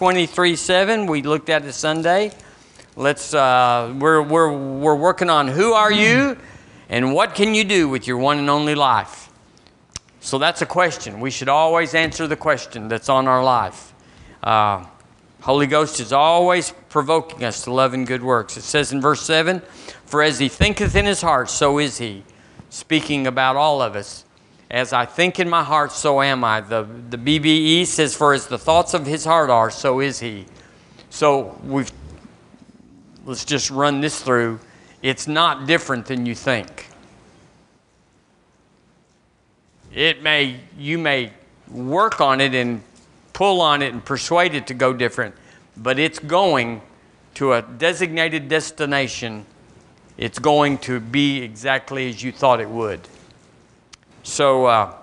23 7, we looked at it Sunday. Let's, uh, we're, we're, we're working on who are you and what can you do with your one and only life. So that's a question. We should always answer the question that's on our life. Uh, Holy Ghost is always provoking us to love and good works. It says in verse 7 For as he thinketh in his heart, so is he. Speaking about all of us. As I think in my heart, so am I. The, the BBE says, For as the thoughts of his heart are, so is he. So we've, let's just run this through. It's not different than you think. It may, you may work on it and pull on it and persuade it to go different, but it's going to a designated destination. It's going to be exactly as you thought it would. So, uh,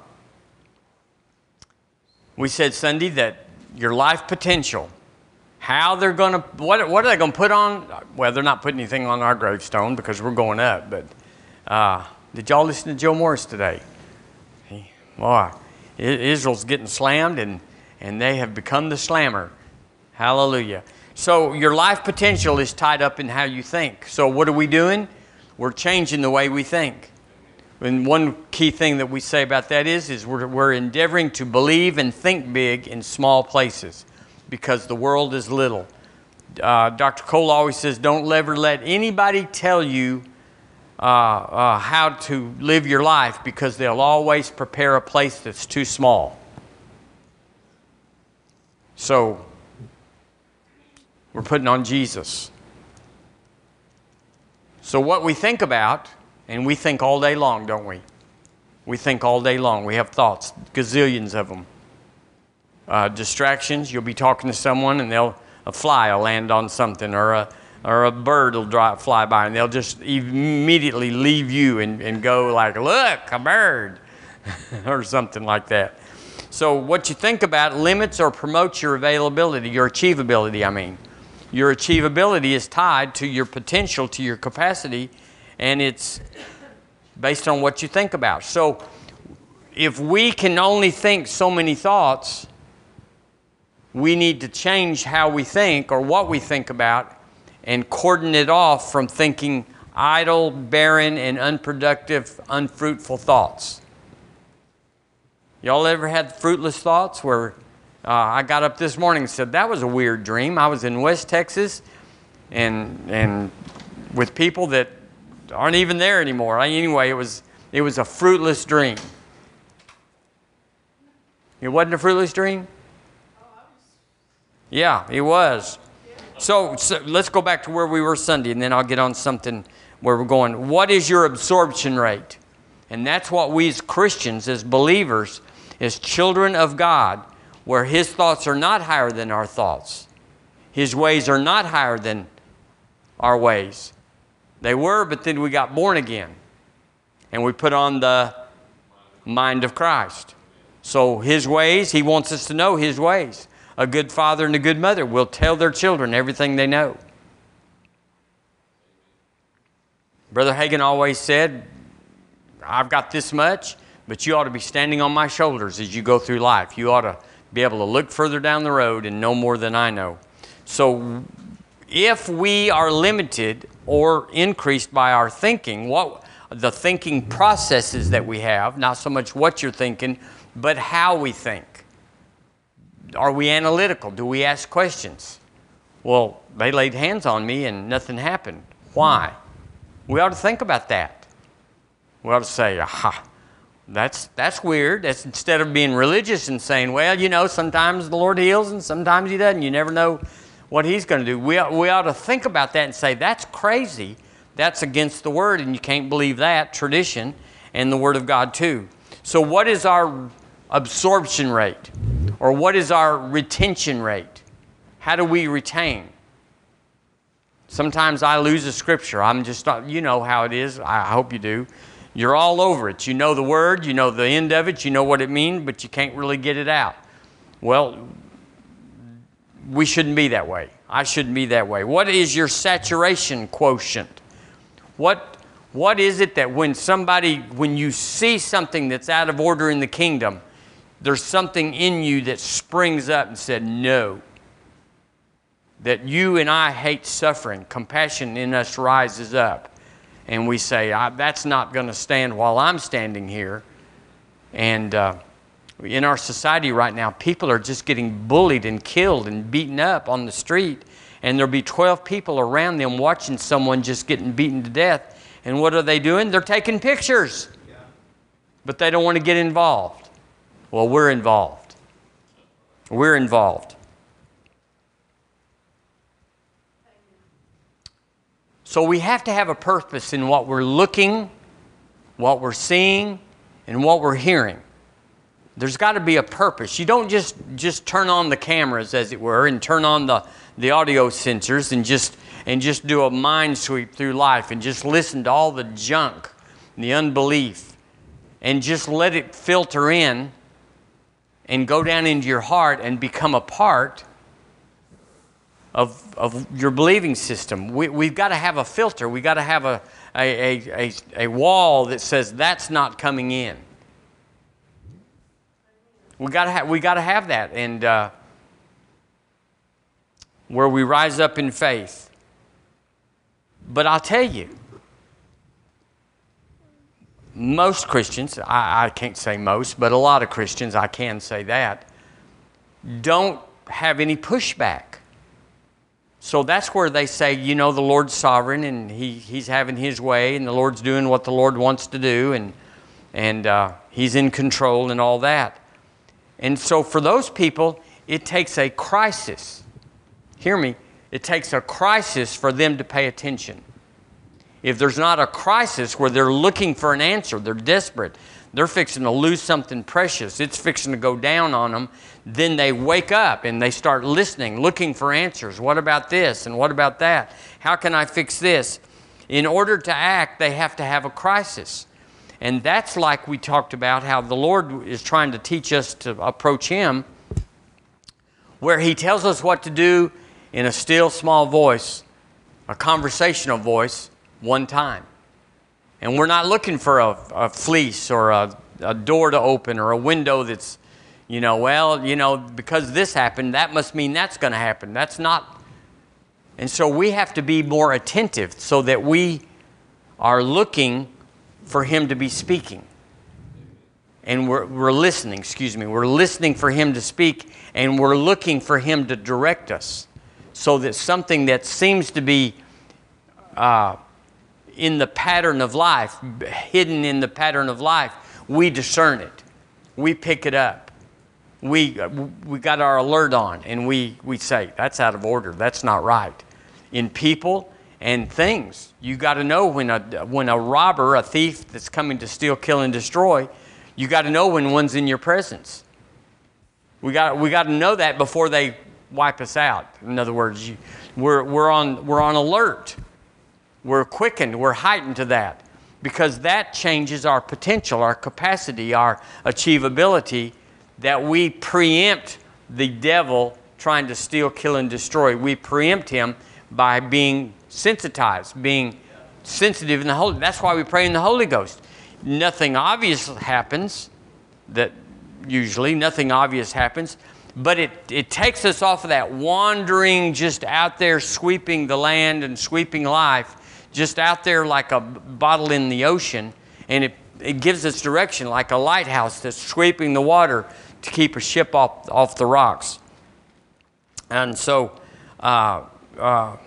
we said Sunday that your life potential, how they're going to, what, what are they going to put on? Well, they're not putting anything on our gravestone because we're going up, but uh, did y'all listen to Joe Morris today? He, boy, Israel's getting slammed and and they have become the slammer. Hallelujah. So your life potential is tied up in how you think. So what are we doing? We're changing the way we think. And one key thing that we say about that is, is we're, we're endeavoring to believe and think big in small places because the world is little. Uh, Dr. Cole always says, don't ever let anybody tell you uh, uh, how to live your life because they'll always prepare a place that's too small. So, we're putting on Jesus. So, what we think about, and we think all day long, don't we? We think all day long. We have thoughts, gazillions of them. Uh, distractions, you'll be talking to someone and they'll, a fly will land on something or a, or a bird will fly by and they'll just immediately leave you and, and go like, look, a bird, or something like that. So, what you think about limits or promotes your availability, your achievability, I mean. Your achievability is tied to your potential, to your capacity, and it's based on what you think about. So, if we can only think so many thoughts, we need to change how we think or what we think about and cordon it off from thinking idle, barren, and unproductive, unfruitful thoughts. Y'all ever had fruitless thoughts where uh, I got up this morning and said, That was a weird dream. I was in West Texas and, and with people that aren't even there anymore. Anyway, it was, it was a fruitless dream. It wasn't a fruitless dream? Yeah, it was. So, so, let's go back to where we were Sunday, and then I'll get on something where we're going. What is your absorption rate? And that's what we as Christians, as believers, as children of God, where His thoughts are not higher than our thoughts, His ways are not higher than our ways. They were, but then we got born again. And we put on the mind of Christ. So, His ways, He wants us to know His ways. A good father and a good mother will tell their children everything they know. Brother Hagin always said, I've got this much, but you ought to be standing on my shoulders as you go through life. You ought to be able to look further down the road and know more than I know. So, if we are limited or increased by our thinking, what the thinking processes that we have, not so much what you're thinking, but how we think. Are we analytical? Do we ask questions? Well, they laid hands on me and nothing happened. Why? We ought to think about that. We ought to say, aha, that's, that's weird. That's instead of being religious and saying, well, you know, sometimes the Lord heals and sometimes He doesn't. You never know what He's going to do. We, we ought to think about that and say, that's crazy. That's against the Word, and you can't believe that, tradition, and the Word of God too. So, what is our absorption rate? Or what is our retention rate? How do we retain? Sometimes I lose a scripture. I'm just, you know how it is. I hope you do. You're all over it. You know the word, you know the end of it, you know what it means, but you can't really get it out. Well, we shouldn't be that way. I shouldn't be that way. What is your saturation quotient? What, what is it that when somebody, when you see something that's out of order in the kingdom, there's something in you that springs up and said, No, that you and I hate suffering, compassion in us rises up. And we say, that's not going to stand while I'm standing here. And uh, in our society right now, people are just getting bullied and killed and beaten up on the street. And there'll be 12 people around them watching someone just getting beaten to death. And what are they doing? They're taking pictures. But they don't want to get involved. Well, we're involved. We're involved. So we have to have a purpose in what we're looking, what we're seeing, and what we're hearing. There's got to be a purpose. You don't just, just turn on the cameras, as it were, and turn on the, the audio sensors and just, and just do a mind sweep through life and just listen to all the junk, and the unbelief, and just let it filter in and go down into your heart and become a part of, of your believing system. We, we've got to have a filter. We've got to have a, a, a, a, wall that says that's not coming in. We got to have we got to have that, and uh, where we rise up in faith. But I'll tell you, most Christians, I, I can't say most, but a lot of Christians, I can say that, don't have any pushback. So that's where they say, you know, the Lord's sovereign and he, He's having His way and the Lord's doing what the Lord wants to do and, and uh, He's in control and all that. And so for those people, it takes a crisis. Hear me. It takes a crisis for them to pay attention. If there's not a crisis where they're looking for an answer, they're desperate, they're fixing to lose something precious, it's fixing to go down on them, then they wake up and they start listening, looking for answers. What about this and what about that? How can I fix this? In order to act, they have to have a crisis. And that's like we talked about how the Lord is trying to teach us to approach Him, where He tells us what to do in a still small voice, a conversational voice, one time. And we're not looking for a, a fleece or a, a door to open or a window that's, you know, well, you know, because this happened, that must mean that's going to happen. That's not. And so we have to be more attentive so that we are looking for Him to be speaking. And we're, we're listening, excuse me, we're listening for Him to speak and we're looking for Him to direct us so that something that seems to be uh, in the pattern of life, hidden in the pattern of life, we discern it. We pick it up. We, we got our alert on and we, we say, that's out of order. That's not right. In people and things, you got to know when a, when a robber, a thief that's coming to steal, kill, and destroy, you got to know when one's in your presence. We got, we got to know that before they wipe us out. In other words, you, we're, we're, on, we're on alert. We're quickened, we're heightened to that because that changes our potential, our capacity, our achievability that we preempt the devil trying to steal, kill, and destroy. We preempt him by being sensitized, being sensitive in the Holy. That's why we pray in the Holy Ghost. Nothing obvious happens that usually nothing obvious happens, but it, it takes us off of that wandering, just out there sweeping the land and sweeping life just out there like a bottle in the ocean, and it, it gives us direction like a lighthouse that's sweeping the water to keep a ship off, off the rocks. And so, uh, uh,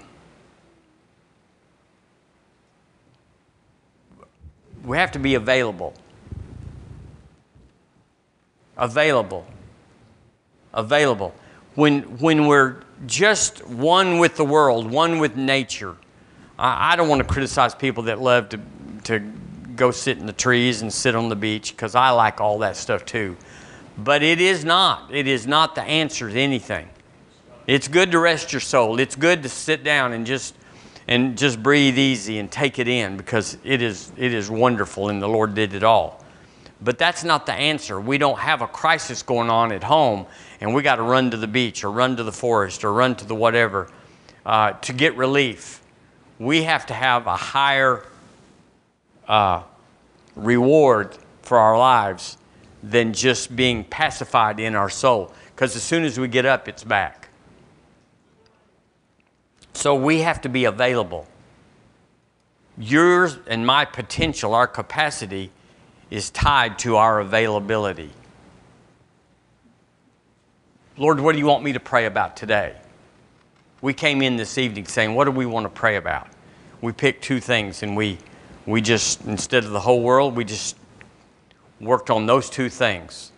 we have to be available. Available. Available. When, when we're just one with the world, one with nature, I, I don't want to criticize people that love to, to go sit in the trees and sit on the beach because I like all that stuff too. But it is not. It is not the answer to anything. It's good to rest your soul. It's good to sit down and just and just breathe easy and take it in because it is it is wonderful and the Lord did it all. But that's not the answer. We don't have a crisis going on at home and we got to run to the beach or run to the forest or run to the whatever uh, to get relief we have to have a higher uh, reward for our lives than just being pacified in our soul. Because as soon as we get up, it's back. So we have to be available. Yours and my potential, our capacity, is tied to our availability. Lord, what do you want me to pray about today? We came in this evening saying, What do we want to pray about? We picked two things and we, we just, instead of the whole world, we just worked on those two things.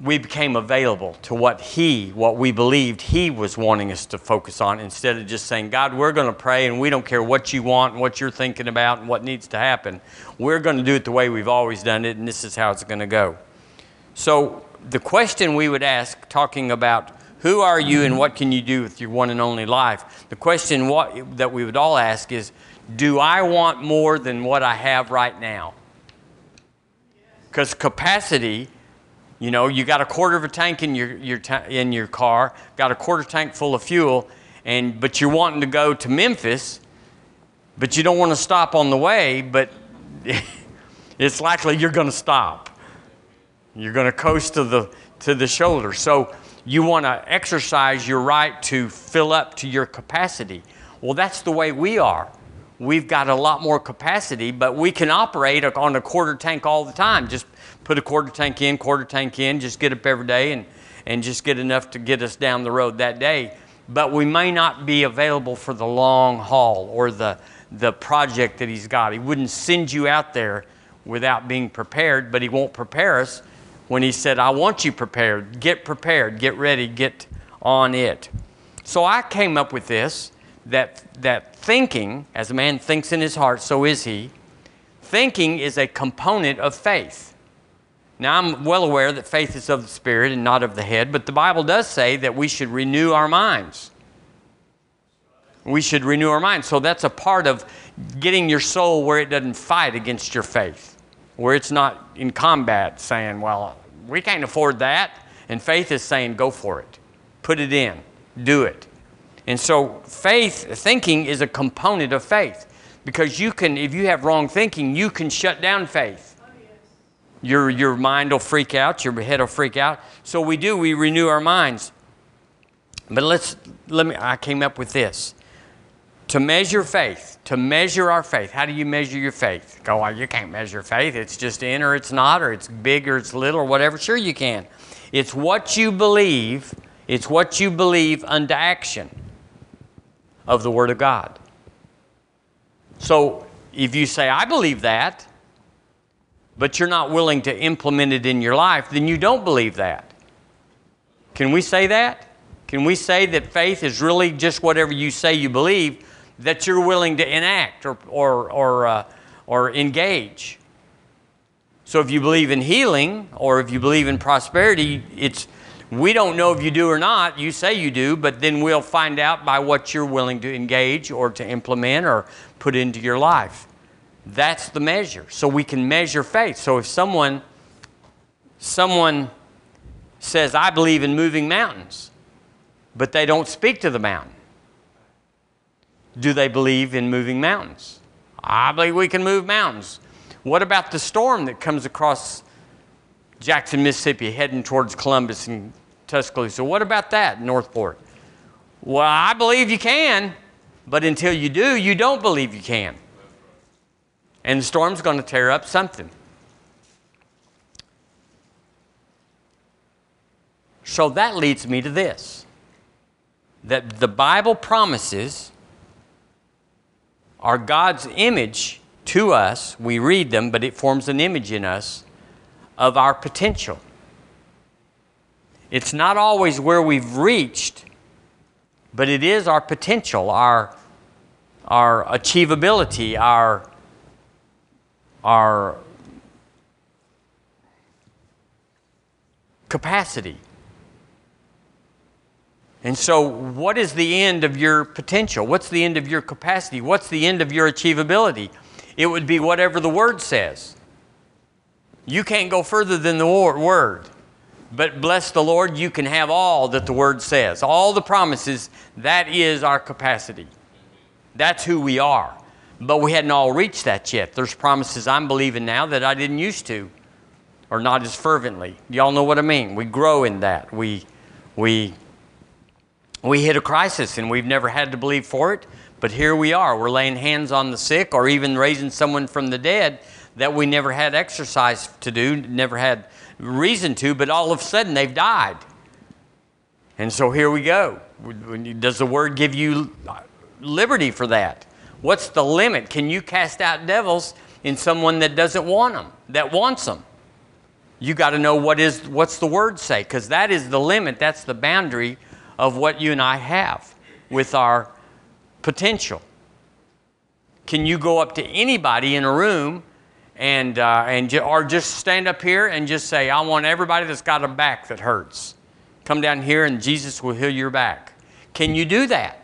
We became available to what He, what we believed He was wanting us to focus on instead of just saying, God, we're going to pray and we don't care what you want and what you're thinking about and what needs to happen. We're going to do it the way we've always done it and this is how it's going to go. So, the question we would ask, talking about who are you and what can you do with your one and only life, the question what, that we would all ask is, do I want more than what I have right now? Because capacity, you know, you got a quarter of a tank in your, your ta- in your car, got a quarter tank full of fuel, and but you're wanting to go to Memphis, but you don't want to stop on the way, but it's likely you're going to stop. You're going to coast to the to the shoulder. So you want to exercise your right to fill up to your capacity. Well, that's the way we are we've got a lot more capacity, but we can operate on a quarter tank all the time. Just put a quarter tank in, quarter tank in, just get up every day and, and just get enough to get us down the road that day. But we may not be available for the long haul or the, the project that He's got. He wouldn't send you out there without being prepared, but He won't prepare us when He said, I want you prepared. Get prepared, get ready, get on it. So I came up with this that, that thinking, as a man thinks in his heart, so is he. Thinking is a component of faith. Now, I'm well aware that faith is of the Spirit and not of the head, but the Bible does say that we should renew our minds. We should renew our minds. So that's a part of getting your soul where it doesn't fight against your faith, where it's not in combat saying, well, we can't afford that. And faith is saying, go for it, put it in, do it. And so faith, thinking is a component of faith. Because you can, if you have wrong thinking, you can shut down faith. Your, your mind will freak out, your head will freak out. So we do, we renew our minds. But let's, let me, I came up with this. To measure faith, to measure our faith, how do you measure your faith? Go, well, you can't measure faith. It's just in or it's not, or it's big or it's little, or whatever. Sure, you can. It's what you believe, it's what you believe unto action of the Word of God. So if you say, I believe that, but you're not willing to implement it in your life, then you don't believe that. Can we say that? Can we say that faith is really just whatever you say you believe that you're willing to enact or, or, or, uh, or engage? So if you believe in healing or if you believe in prosperity, it's we don't know if you do or not. You say you do, but then we'll find out by what you're willing to engage or to implement or put into your life. That's the measure. So we can measure faith. So if someone someone says, "I believe in moving mountains," but they don't speak to the mountain, do they believe in moving mountains? I believe we can move mountains. What about the storm that comes across Jackson, Mississippi, heading towards Columbus and Tuscaloosa. What about that, Northport? Well, I believe you can, but until you do, you don't believe you can. And the storm's going to tear up something. So that leads me to this that the Bible promises are God's image to us. We read them, but it forms an image in us of our potential. It's not always where we've reached, but it is our potential, our, our achievability, our, our capacity. And so, what is the end of your potential? What's the end of your capacity? What's the end of your achievability? It would be whatever the Word says. You can't go further than the Word. But bless the Lord, you can have all that the Word says. All the promises, that is our capacity. That's who we are. But we hadn't all reached that yet. There's promises I'm believing now that I didn't used to, or not as fervently. Y'all know what I mean. We grow in that. We, we, we hit a crisis and we've never had to believe for it, but here we are. We're laying hands on the sick or even raising someone from the dead that we never had exercise to do, never had reason to, but all of a sudden they've died. And so here we go. Does the word give you liberty for that? What's the limit? Can you cast out devils in someone that doesn't want them, that wants them? You got to know what is what's the word say because that is the limit, that's the boundary of what you and I have with our potential. Can you go up to anybody in a room and, uh, and or just stand up here and just say, I want everybody that's got a back that hurts. Come down here and Jesus will heal your back. Can you do that?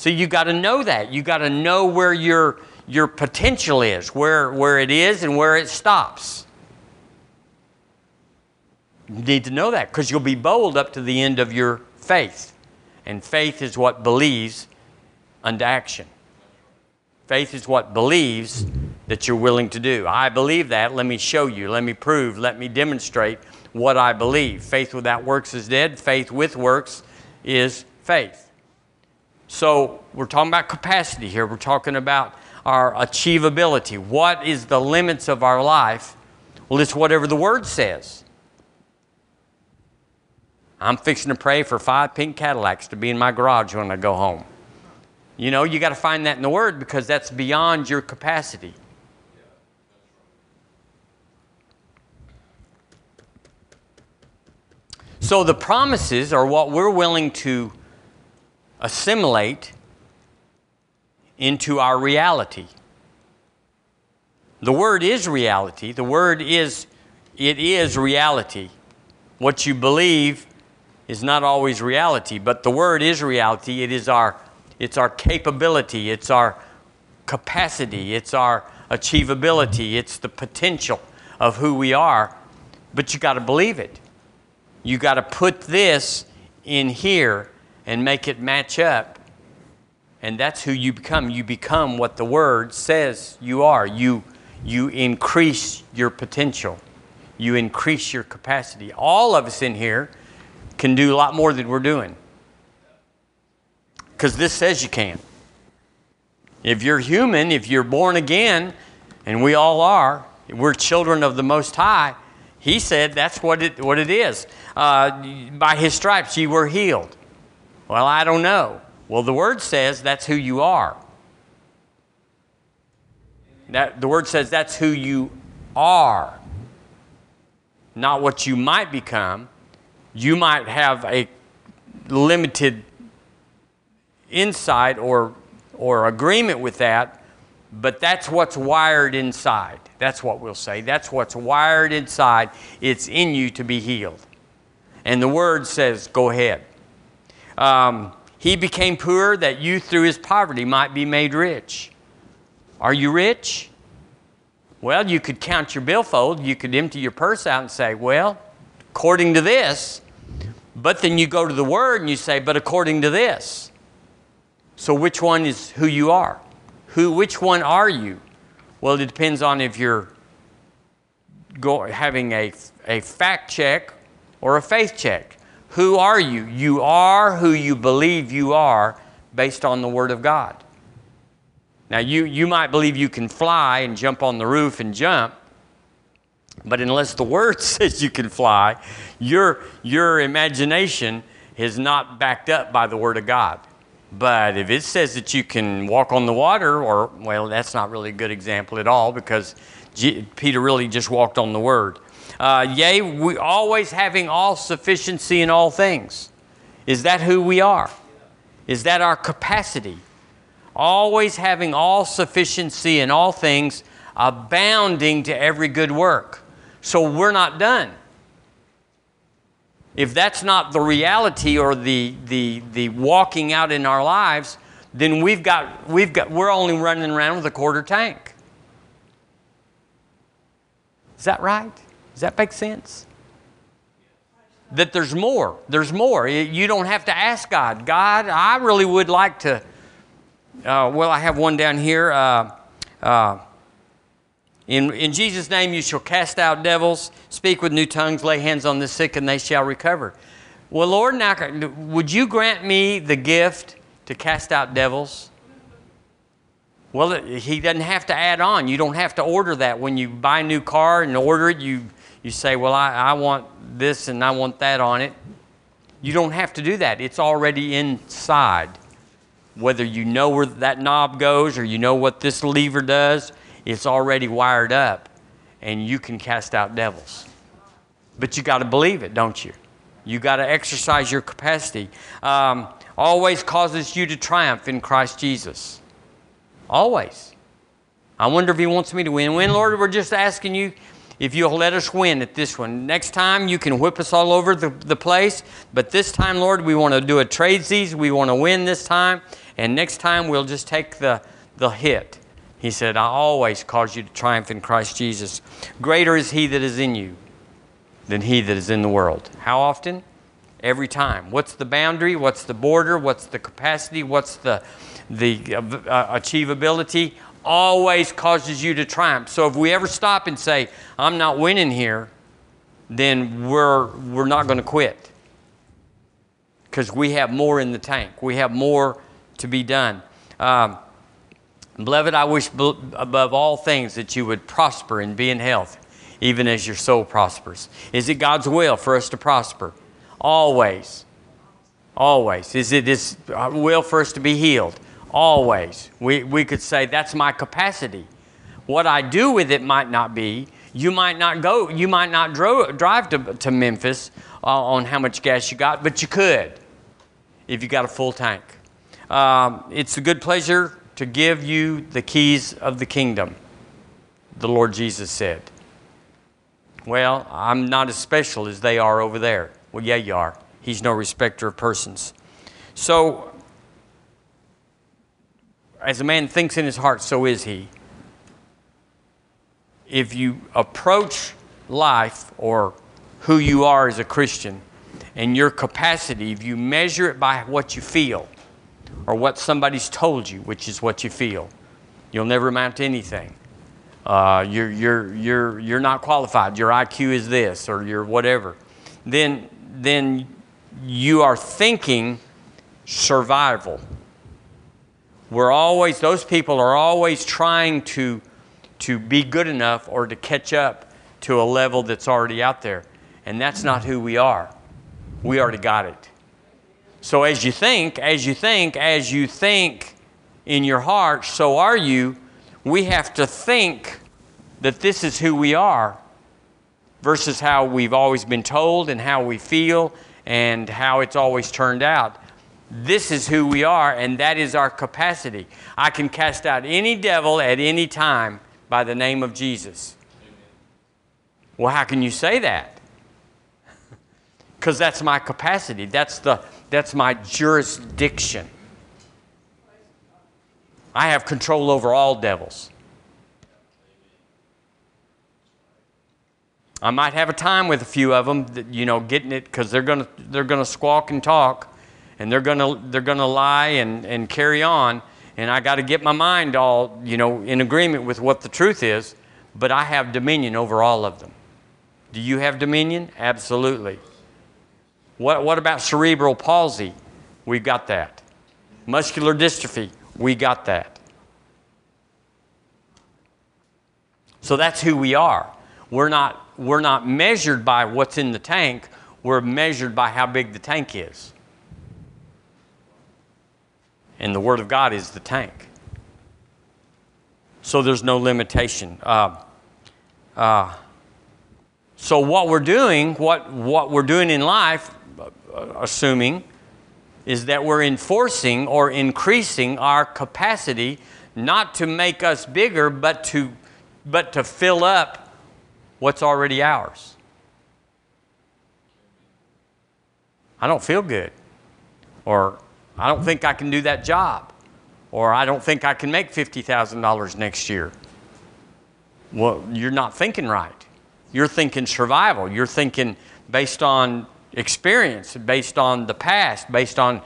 So you got to know that. You got to know where your, your potential is, where, where it is and where it stops. You need to know that because you'll be bold up to the end of your faith. And faith is what believes unto action. Faith is what believes that you're willing to do. I believe that. Let me show you. Let me prove. Let me demonstrate what I believe. Faith without works is dead. Faith with works is faith. So we're talking about capacity here. We're talking about our achievability. What is the limits of our life? Well, it's whatever the Word says. I'm fixing to pray for five pink Cadillacs to be in my garage when I go home. You know, you got to find that in the Word because that's beyond your capacity. So the promises are what we're willing to assimilate into our reality. The word is reality. The word is it is reality. What you believe is not always reality, but the word is reality. It is our it's our capability, it's our capacity, it's our achievability, it's the potential of who we are, but you got to believe it. You got to put this in here and make it match up. And that's who you become. You become what the word says you are. You, you increase your potential, you increase your capacity. All of us in here can do a lot more than we're doing. Because this says you can. If you're human, if you're born again, and we all are, we're children of the Most High, he said that's what it, what it is. Uh, by his stripes you were healed. Well, I don't know. Well, the word says that's who you are. That, the word says that's who you are, not what you might become. You might have a limited insight or, or agreement with that, but that's what's wired inside. That's what we'll say. That's what's wired inside. It's in you to be healed. And the word says, go ahead. Um, he became poor that you through his poverty might be made rich. Are you rich? Well, you could count your billfold. You could empty your purse out and say, well, according to this. But then you go to the word and you say, but according to this. So which one is who you are? Who, which one are you? Well, it depends on if you're go, having a, a fact check or a faith check. Who are you? You are who you believe you are based on the Word of God. Now, you, you might believe you can fly and jump on the roof and jump, but unless the Word says you can fly, your, your imagination is not backed up by the Word of God. But if it says that you can walk on the water, or, well, that's not really a good example at all because G- Peter really just walked on the word. Uh, yea, we always having all sufficiency in all things. Is that who we are? Is that our capacity? Always having all sufficiency in all things, abounding to every good work. So we're not done. If that's not the reality or the, the, the walking out in our lives, then we've got, we've got, we're only running around with a quarter tank. Is that right? Does that make sense? That there's more. There's more. You don't have to ask God. God, I really would like to. Uh, well, I have one down here. Uh, uh, in, in Jesus' name, you shall cast out devils, speak with new tongues, lay hands on the sick, and they shall recover. Well, Lord, now, would you grant me the gift to cast out devils? Well, he doesn't have to add on. You don't have to order that. When you buy a new car and order it, you, you say, Well, I, I want this and I want that on it. You don't have to do that. It's already inside. Whether you know where that knob goes or you know what this lever does, it's already wired up and you can cast out devils. But you got to believe it, don't you? You got to exercise your capacity. Um, always causes you to triumph in Christ Jesus. Always. I wonder if He wants me to win. Win, Lord, we're just asking you if you'll let us win at this one. Next time, you can whip us all over the, the place. But this time, Lord, we want to do a tradesies. We want to win this time. And next time, we'll just take the, the hit. He said, I always cause you to triumph in Christ Jesus. Greater is He that is in you than He that is in the world. How often? Every time. What's the boundary? What's the border? What's the capacity? What's the, the uh, uh achievability? Always causes you to triumph. So if we ever stop and say, I'm not winning here, then we're, we're not going to quit. Because we have more in the tank, we have more to be done. Um, beloved, I wish above all things that you would prosper and be in health, even as your soul prospers. Is it God's will for us to prosper? Always. Always. Is it His will for us to be healed? Always. We, we could say that's my capacity. What I do with it might not be. You might not go, you might not dro- drive to, to Memphis uh, on how much gas you got, but you could if you got a full tank. Um, it's a good pleasure to give you the keys of the kingdom, the Lord Jesus said. Well, I'm not as special as they are over there. Well, yeah, you are. He's no respecter of persons. So as a man thinks in his heart, so is he. If you approach life or who you are as a Christian and your capacity, if you measure it by what you feel or what somebody's told you, which is what you feel, you'll never amount to anything. Uh, you're, you're, you're, you're not qualified. Your IQ is this or your whatever. Then, then you are thinking survival we're always, those people are always trying to, to be good enough or to catch up to a level that's already out there. And that's not who we are. We already got it. So as you think, as you think, as you think in your heart, so are you. We have to think that this is who we are versus how we've always been told and how we feel and how it's always turned out. This is who we are, and that is our capacity. I can cast out any devil at any time by the name of Jesus. Well, how can you say that? Because that's my capacity, that's, the, that's my jurisdiction. I have control over all devils. I might have a time with a few of them, you know, getting it because they're going to they're going to squawk and talk and they're gonna they're gonna lie and, and carry on. And i got to get my mind all you know in agreement with what the truth is but i have dominion over all of them. Do you have dominion? Absolutely. What, what about cerebral palsy? We've got that. Muscular dystrophy? We got that. So that's who we are. We're not we're not measured by what's in the tank. We're measured by how big the tank is and the Word of God is the tank. So there's no limitation. Uh, uh, so what we're doing, what, what we're doing in life, uh, assuming, is that we're enforcing or increasing our capacity not to make us bigger, but to, but to fill up what's already ours. I don't feel good. Or I don't think I can do that job. Or I don't think I can make $50,000 next year. Well, you're not thinking right. You're thinking survival. You're thinking based on experience, based on the past, based on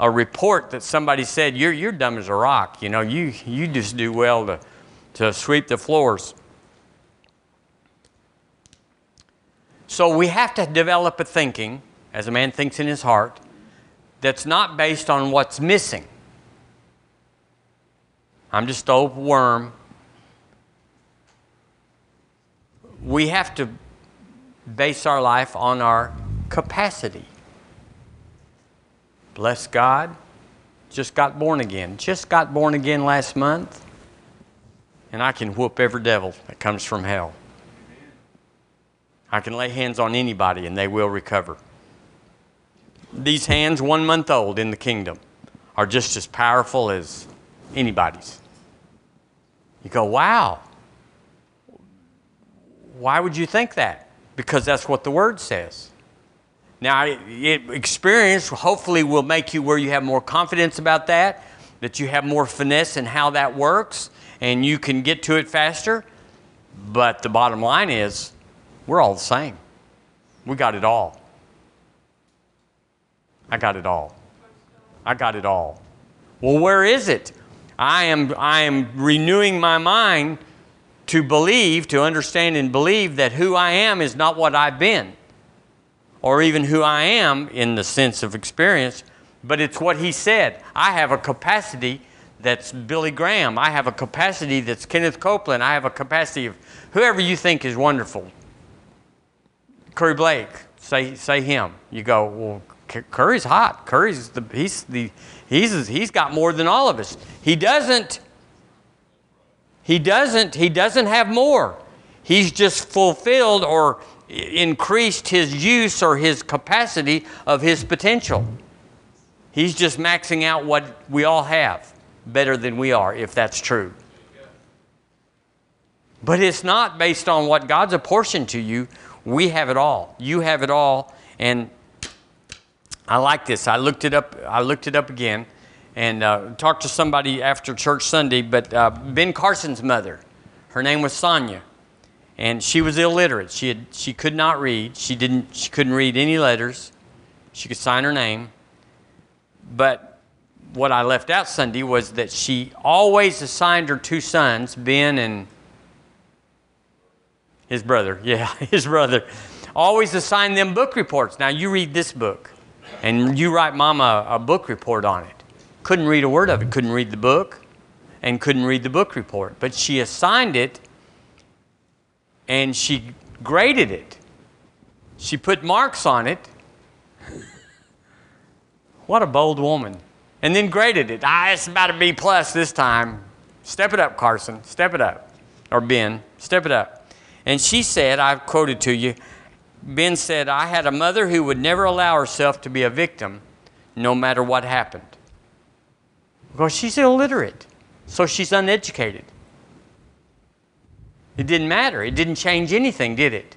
a report that somebody said, you're, you're dumb as a rock. You know, you, you just do well to, to sweep the floors. So we have to develop a thinking as a man thinks in his heart, that's not based on what's missing. I'm just a old worm. We have to base our life on our capacity. Bless God. Just got born again. Just got born again last month. And I can whoop every devil that comes from hell. I can lay hands on anybody and they will recover. These hands, one month old in the kingdom, are just as powerful as anybody's. You go, wow. Why would you think that? Because that's what the word says. Now, experience hopefully will make you where you have more confidence about that, that you have more finesse in how that works, and you can get to it faster. But the bottom line is, we're all the same. We got it all. I got it all. I got it all. Well, where is it? I am, I am renewing my mind to believe, to understand and believe that who I am is not what I've been, or even who I am in the sense of experience, but it's what he said. I have a capacity that's Billy Graham. I have a capacity that's Kenneth Copeland. I have a capacity of whoever you think is wonderful. Curry Blake, say, say him. You go, well, Curry's hot. Curry's the, he's, the, he's, he's got more than all of us. He doesn't. He doesn't. He doesn't have more. He's just fulfilled or increased his use or his capacity of his potential. He's just maxing out what we all have better than we are, if that's true. But it's not based on what God's apportioned to you we have it all. You have it all. And I like this. I looked it up. I looked it up again, and uh, talked to somebody after church Sunday. But uh, Ben Carson's mother, her name was Sonia, and she was illiterate. She had she could not read. She didn't. She couldn't read any letters. She could sign her name. But what I left out Sunday was that she always assigned her two sons, Ben and his brother, yeah, his brother. Always assigned them book reports. Now you read this book, and you write mama a book report on it. Couldn't read a word of it, couldn't read the book, and couldn't read the book report. But she assigned it, and she graded it. She put marks on it. what a bold woman. And then graded it. Ah, it's about a B plus this time. Step it up, Carson. Step it up. Or Ben, step it up. And she said, I've quoted to you, Ben said, I had a mother who would never allow herself to be a victim no matter what happened. Because she's illiterate, so she's uneducated. It didn't matter. It didn't change anything, did it?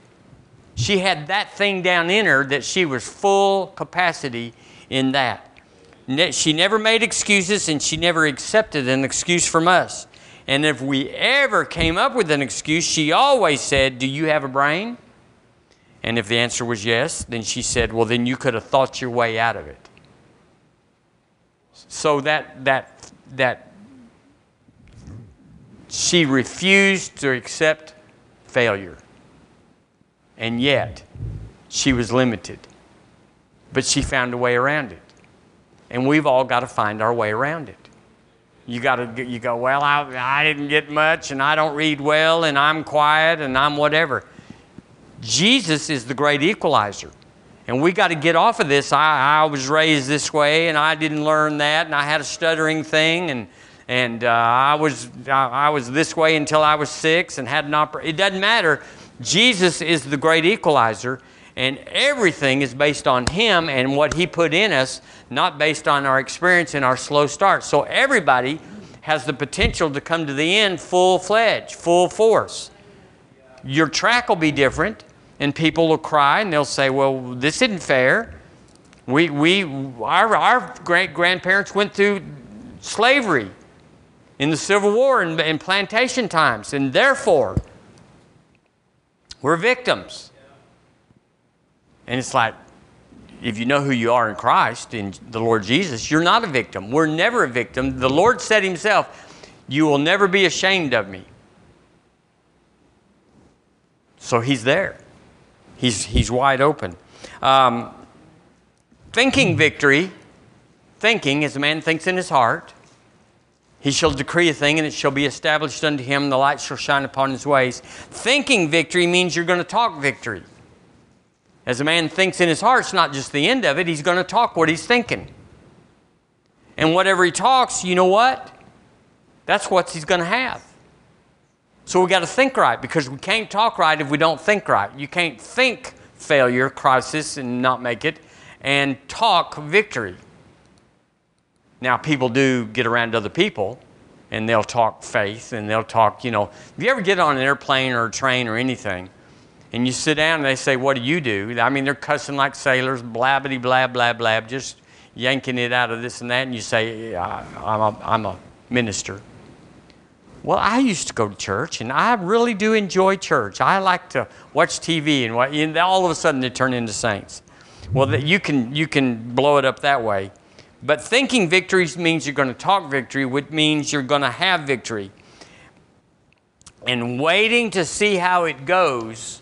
She had that thing down in her that she was full capacity in that. She never made excuses and she never accepted an excuse from us. And if we ever came up with an excuse, she always said, Do you have a brain? And if the answer was yes, then she said, Well, then you could have thought your way out of it. So that, that, that she refused to accept failure. And yet, she was limited. But she found a way around it. And we've all got to find our way around it. You got to you go, well, I, I didn't get much and I don't read well and I'm quiet and I'm whatever. Jesus is the great equalizer. And we got to get off of this. I, I was raised this way and I didn't learn that and I had a stuttering thing and, and uh, I, was, I, I, was this way until I was six and had an operation. It doesn't matter. Jesus is the great equalizer and everything is based on Him and what He put in us, not based on our experience and our slow start. So everybody has the potential to come to the end full fledged, full force. Your track will be different, and people will cry and they'll say, Well, this isn't fair. We, we, our, our great grandparents went through slavery in the Civil War and, and plantation times, and therefore, we're victims. And it's like, if you know who you are in Christ, in the Lord Jesus, you're not a victim. We're never a victim. The Lord said Himself, You will never be ashamed of me. So He's there, He's, he's wide open. Um, Thinking victory, thinking as a man thinks in his heart, he shall decree a thing and it shall be established unto him, the light shall shine upon his ways. Thinking victory means you're going to talk victory. As a man thinks in his heart, it's not just the end of it, he's going to talk what he's thinking. And whatever he talks, you know what? That's what he's going to have. So we got to think right because we can't talk right if we don't think right. You can't think failure, crisis, and not make it, and talk victory. Now, people do get around other people and they'll talk faith and they'll talk, you know. If you ever get on an airplane or a train or anything, and you sit down and they say, What do you do? I mean, they're cussing like sailors, blabbity, blab, blab, blab, just yanking it out of this and that. And you say, I'm a, I'm a minister. Well, I used to go to church, and I really do enjoy church. I like to watch TV, and, and all of a sudden they turn into saints. Well, that you can you can blow it up that way, but thinking victories means you're going to talk victory, which means you're going to have victory. And waiting to see how it goes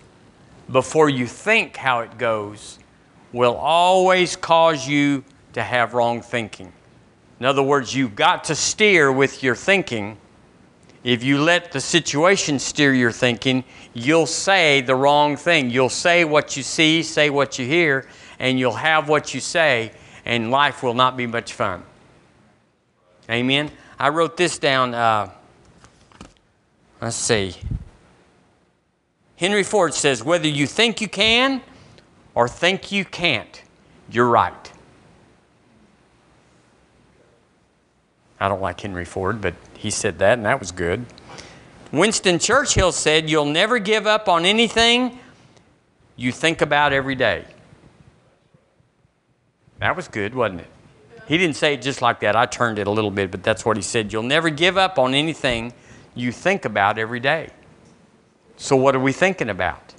before you think how it goes will always cause you to have wrong thinking. In other words, you've got to steer with your thinking. If you let the situation steer your thinking, you'll say the wrong thing. You'll say what you see, say what you hear, and you'll have what you say, and life will not be much fun. Amen. I wrote this down. Uh, let's see. Henry Ford says, whether you think you can or think you can't, you're right. I don't like Henry Ford, but he said that, and that was good. Winston Churchill said, You'll never give up on anything you think about every day. That was good, wasn't it? He didn't say it just like that. I turned it a little bit, but that's what he said. You'll never give up on anything you think about every day. So, what are we thinking about?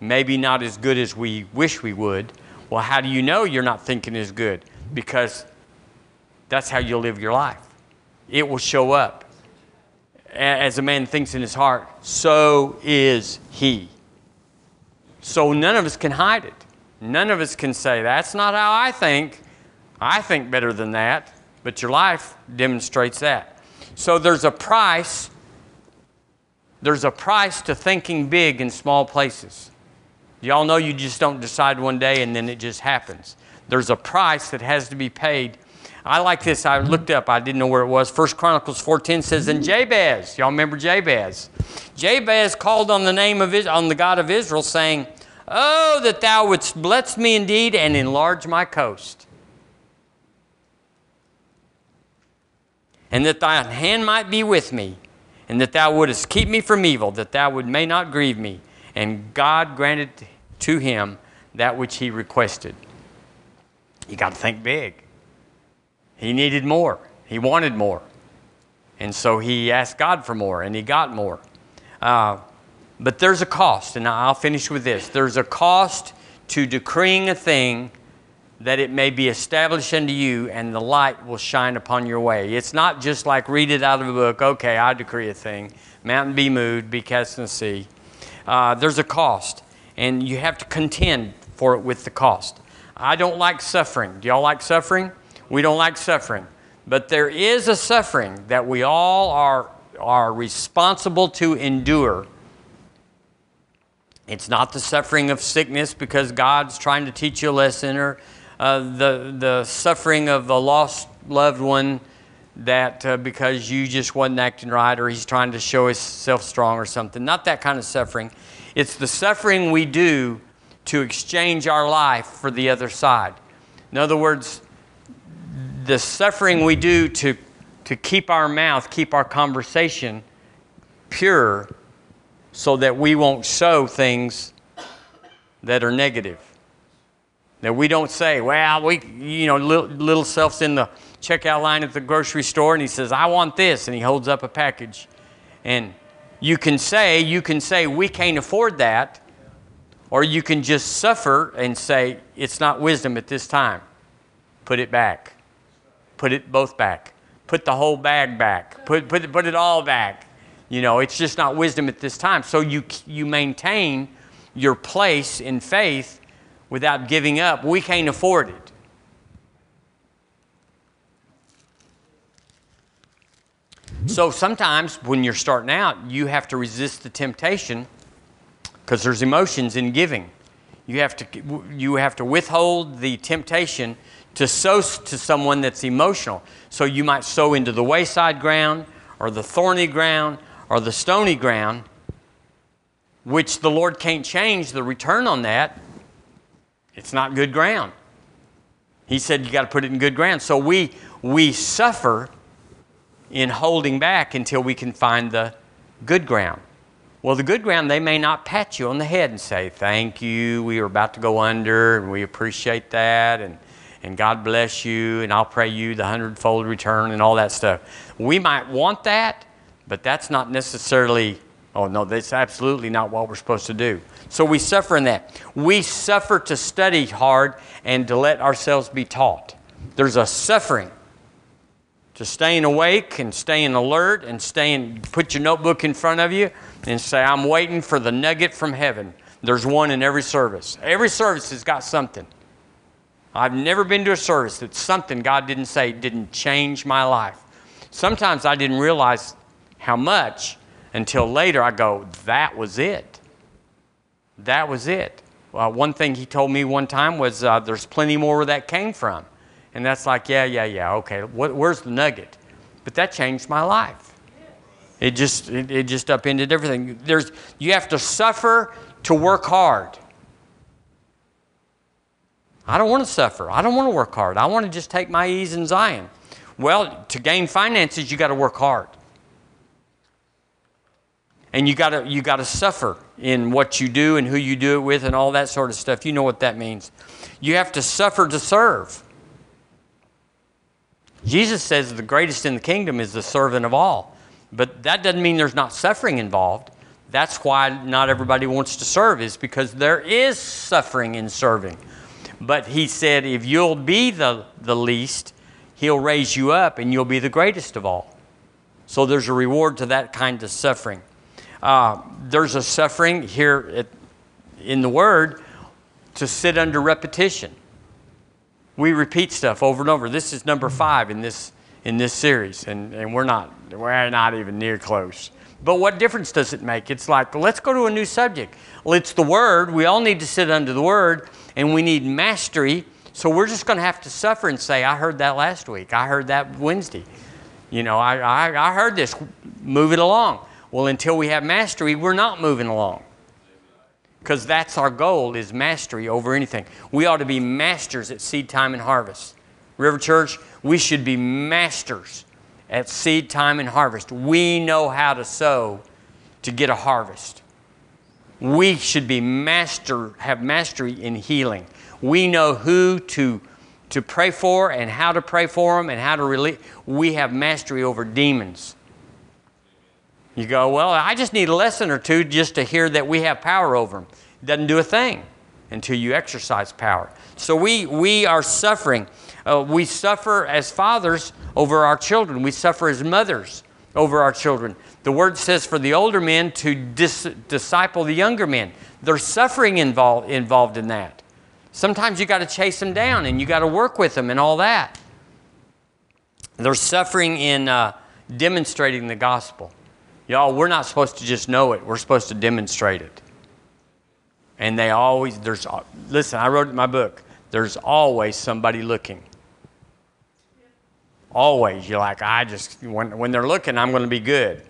Maybe not as good as we wish we would. Well, how do you know you're not thinking as good? Because that's how you'll live your life. It will show up. As a man thinks in his heart, so is he. So, none of us can hide it. None of us can say, that's not how I think. I think better than that. But your life demonstrates that. So, there's a price there's a price to thinking big in small places. Y'all know you just don't decide one day and then it just happens. There's a price that has to be paid. I like this. I looked up. I didn't know where it was. First Chronicles 4:10 says, "In Jabez, y'all remember Jabez? Jabez called on the name of on the God of Israel, saying, "Oh, that thou wouldst bless me indeed and enlarge my coast, and that thy hand might be with me, and that thou wouldest keep me from evil, that thou would may not grieve me. And God granted to him that which he requested. You got to think big. He needed more. He wanted more. And so he asked God for more, and he got more. Uh, but there's a cost, and I'll finish with this. There's a cost to decreeing a thing that it may be established unto you, and the light will shine upon your way. It's not just like read it out of a book, okay, I decree a thing. Mountain be moved, be cast in the sea. Uh, there's a cost, and you have to contend for it with the cost. I don't like suffering. Do y'all like suffering? We don't like suffering. But there is a suffering that we all are, are responsible to endure. It's not the suffering of sickness because God's trying to teach you a lesson or uh, the, the suffering of a lost loved one that uh, because you just wasn't acting right or he's trying to show himself strong or something. Not that kind of suffering. It's the suffering we do to exchange our life for the other side. In other words, the suffering we do to, to keep our mouth, keep our conversation pure so that we won't sow things that are negative. That we don't say, well, we, you know, little, little self's in the checkout line at the grocery store and he says, I want this. And he holds up a package. And you can say, you can say, we can't afford that. Or you can just suffer and say, it's not wisdom at this time. Put it back. Put it both back. Put the whole bag back. Put, put, put it all back. You know, it's just not wisdom at this time. So you, you maintain your place in faith without giving up, we can't afford it. So sometimes when you're starting out, you have to resist the temptation because there's emotions in giving. You have to you have to withhold the temptation to sow to someone that's emotional. So you might sow into the wayside ground or the thorny ground or the stony ground, which the Lord can't change the return on that. It's not good ground. He said you got to put it in good ground. So we we suffer in holding back until we can find the good ground. Well, the good ground, they may not pat you on the head and say, Thank you, we are about to go under, and we appreciate that, and, and God bless you, and I'll pray you the hundredfold return, and all that stuff. We might want that, but that's not necessarily, oh no, that's absolutely not what we're supposed to do. So we suffer in that. We suffer to study hard and to let ourselves be taught. There's a suffering to staying awake and staying alert and staying, put your notebook in front of you and say, I'm waiting for the nugget from heaven. There's one in every service. Every service has got something. I've never been to a service that something God didn't say didn't change my life. Sometimes I didn't realize how much until later I go, that was it. That was it. Well, one thing he told me one time was, uh, there's plenty more where that came from. And that's like, yeah, yeah, yeah, okay. What, where's the nugget? But that changed my life. It just, it, it just upended everything. There's, you have to suffer to work hard. I don't want to suffer. I don't want to work hard. I want to just take my ease in Zion. Well, to gain finances, you got to work hard. And you got to you got to suffer in what you do and who you do it with and all that sort of stuff. You know what that means. You have to suffer to serve. Jesus says the greatest in the kingdom is the servant of all. But that doesn't mean there's not suffering involved. That's why not everybody wants to serve, is because there is suffering in serving. But he said, if you'll be the, the least, he'll raise you up and you'll be the greatest of all. So there's a reward to that kind of suffering. Uh, there's a suffering here at, in the Word to sit under repetition we repeat stuff over and over. This is number five in this in this series, and, and we're not we're not even near close. But what difference does it make? It's like let's go to a new subject. Well, it's the Word. We all need to sit under the Word, and we need mastery. So we're just going to have to suffer and say, "I heard that last week. I heard that Wednesday. You know, I, I, I heard this. Move it along." Well, until we have mastery, we're not moving along because that's our goal is mastery over anything. We ought to be masters at seed time and harvest. River Church, we should be masters at seed time and harvest. We know how to sow to get a harvest. We should be master have mastery in healing. We know who to to pray for and how to pray for them and how to release. We have mastery over demons. You go, well, I just need a lesson or two just to hear that we have power over them. Doesn't do a thing until you exercise power. So we, we are suffering. Uh, we suffer as fathers over our children, we suffer as mothers over our children. The word says for the older men to dis- disciple the younger men. There's suffering involved, involved in that. Sometimes you got to chase them down and you got to work with them and all that. There's suffering in uh, demonstrating the gospel. Y'all, we're not supposed to just know it, we're supposed to demonstrate it. And they always, there's, listen, I wrote in my book, there's always somebody looking. Always. You're like, I just, when, when they're looking, I'm going to be good.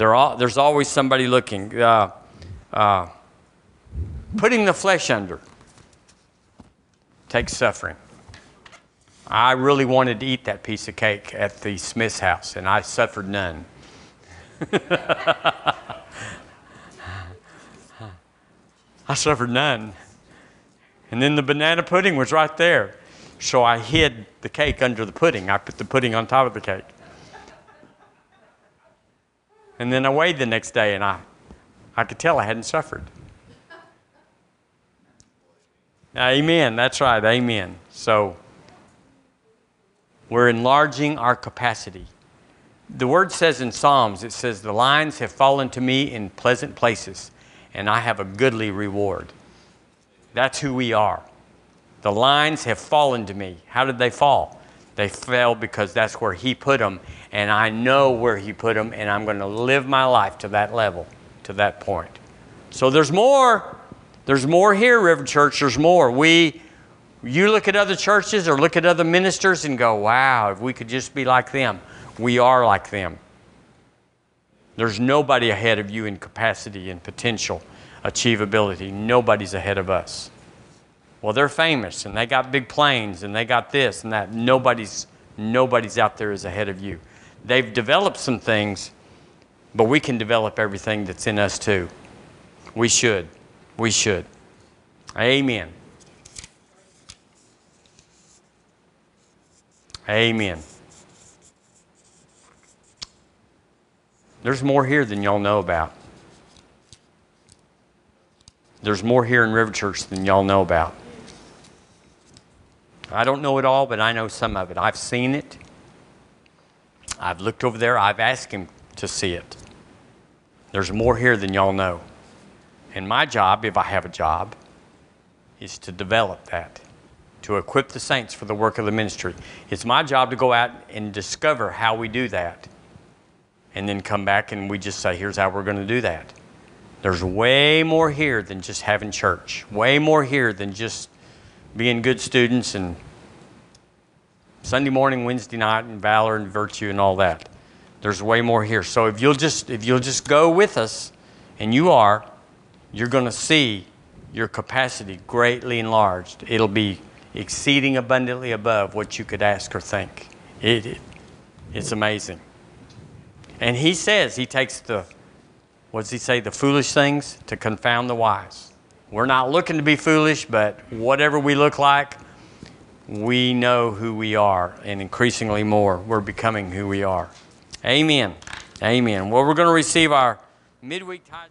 All, there's always somebody looking. Uh, uh, putting the flesh under takes suffering. I really wanted to eat that piece of cake at the Smith's house, and I suffered none. I suffered none. And then the banana pudding was right there. So I hid the cake under the pudding. I put the pudding on top of the cake. And then I weighed the next day and I, I could tell I hadn't suffered. Amen. That's right. Amen. So we're enlarging our capacity the word says in Psalms, it says, The lines have fallen to me in pleasant places, and I have a goodly reward. That's who we are. The lines have fallen to me. How did they fall? They fell because that's where He put them, and I know where He put them, and I'm going to live my life to that level, to that point. So there's more. There's more here, River Church. There's more. We, you look at other churches or look at other ministers and go, wow, if we could just be like them. We are like them. There's nobody ahead of you in capacity and potential, achievability. Nobody's ahead of us. Well, they're famous and they got big planes and they got this and that. Nobody's nobody's out there is ahead of you. They've developed some things, but we can develop everything that's in us too. We should. We should. Amen. Amen. There's more here than y'all know about. There's more here in River Church than y'all know about. I don't know it all, but I know some of it. I've seen it. I've looked over there. I've asked him to see it. There's more here than y'all know. And my job, if I have a job, is to develop that, to equip the saints for the work of the ministry. It's my job to go out and discover how we do that and then come back and we just say, here's how we're going to do that. There's way more here than just having church, way more here than just being good students and Sunday morning, Wednesday night, and valor and virtue and all that. There's way more here. So if you'll just if you'll just go with us, and you are, you're going to see your capacity greatly enlarged. It'll be exceeding abundantly above what you could ask or think. It, it it's amazing. And he says he takes the, what does he say, the foolish things to confound the wise. We're not looking to be foolish, but whatever we look like, we know who we are, and increasingly more, we're becoming who we are. Amen. Amen. Well, we're going to receive our midweek tithe.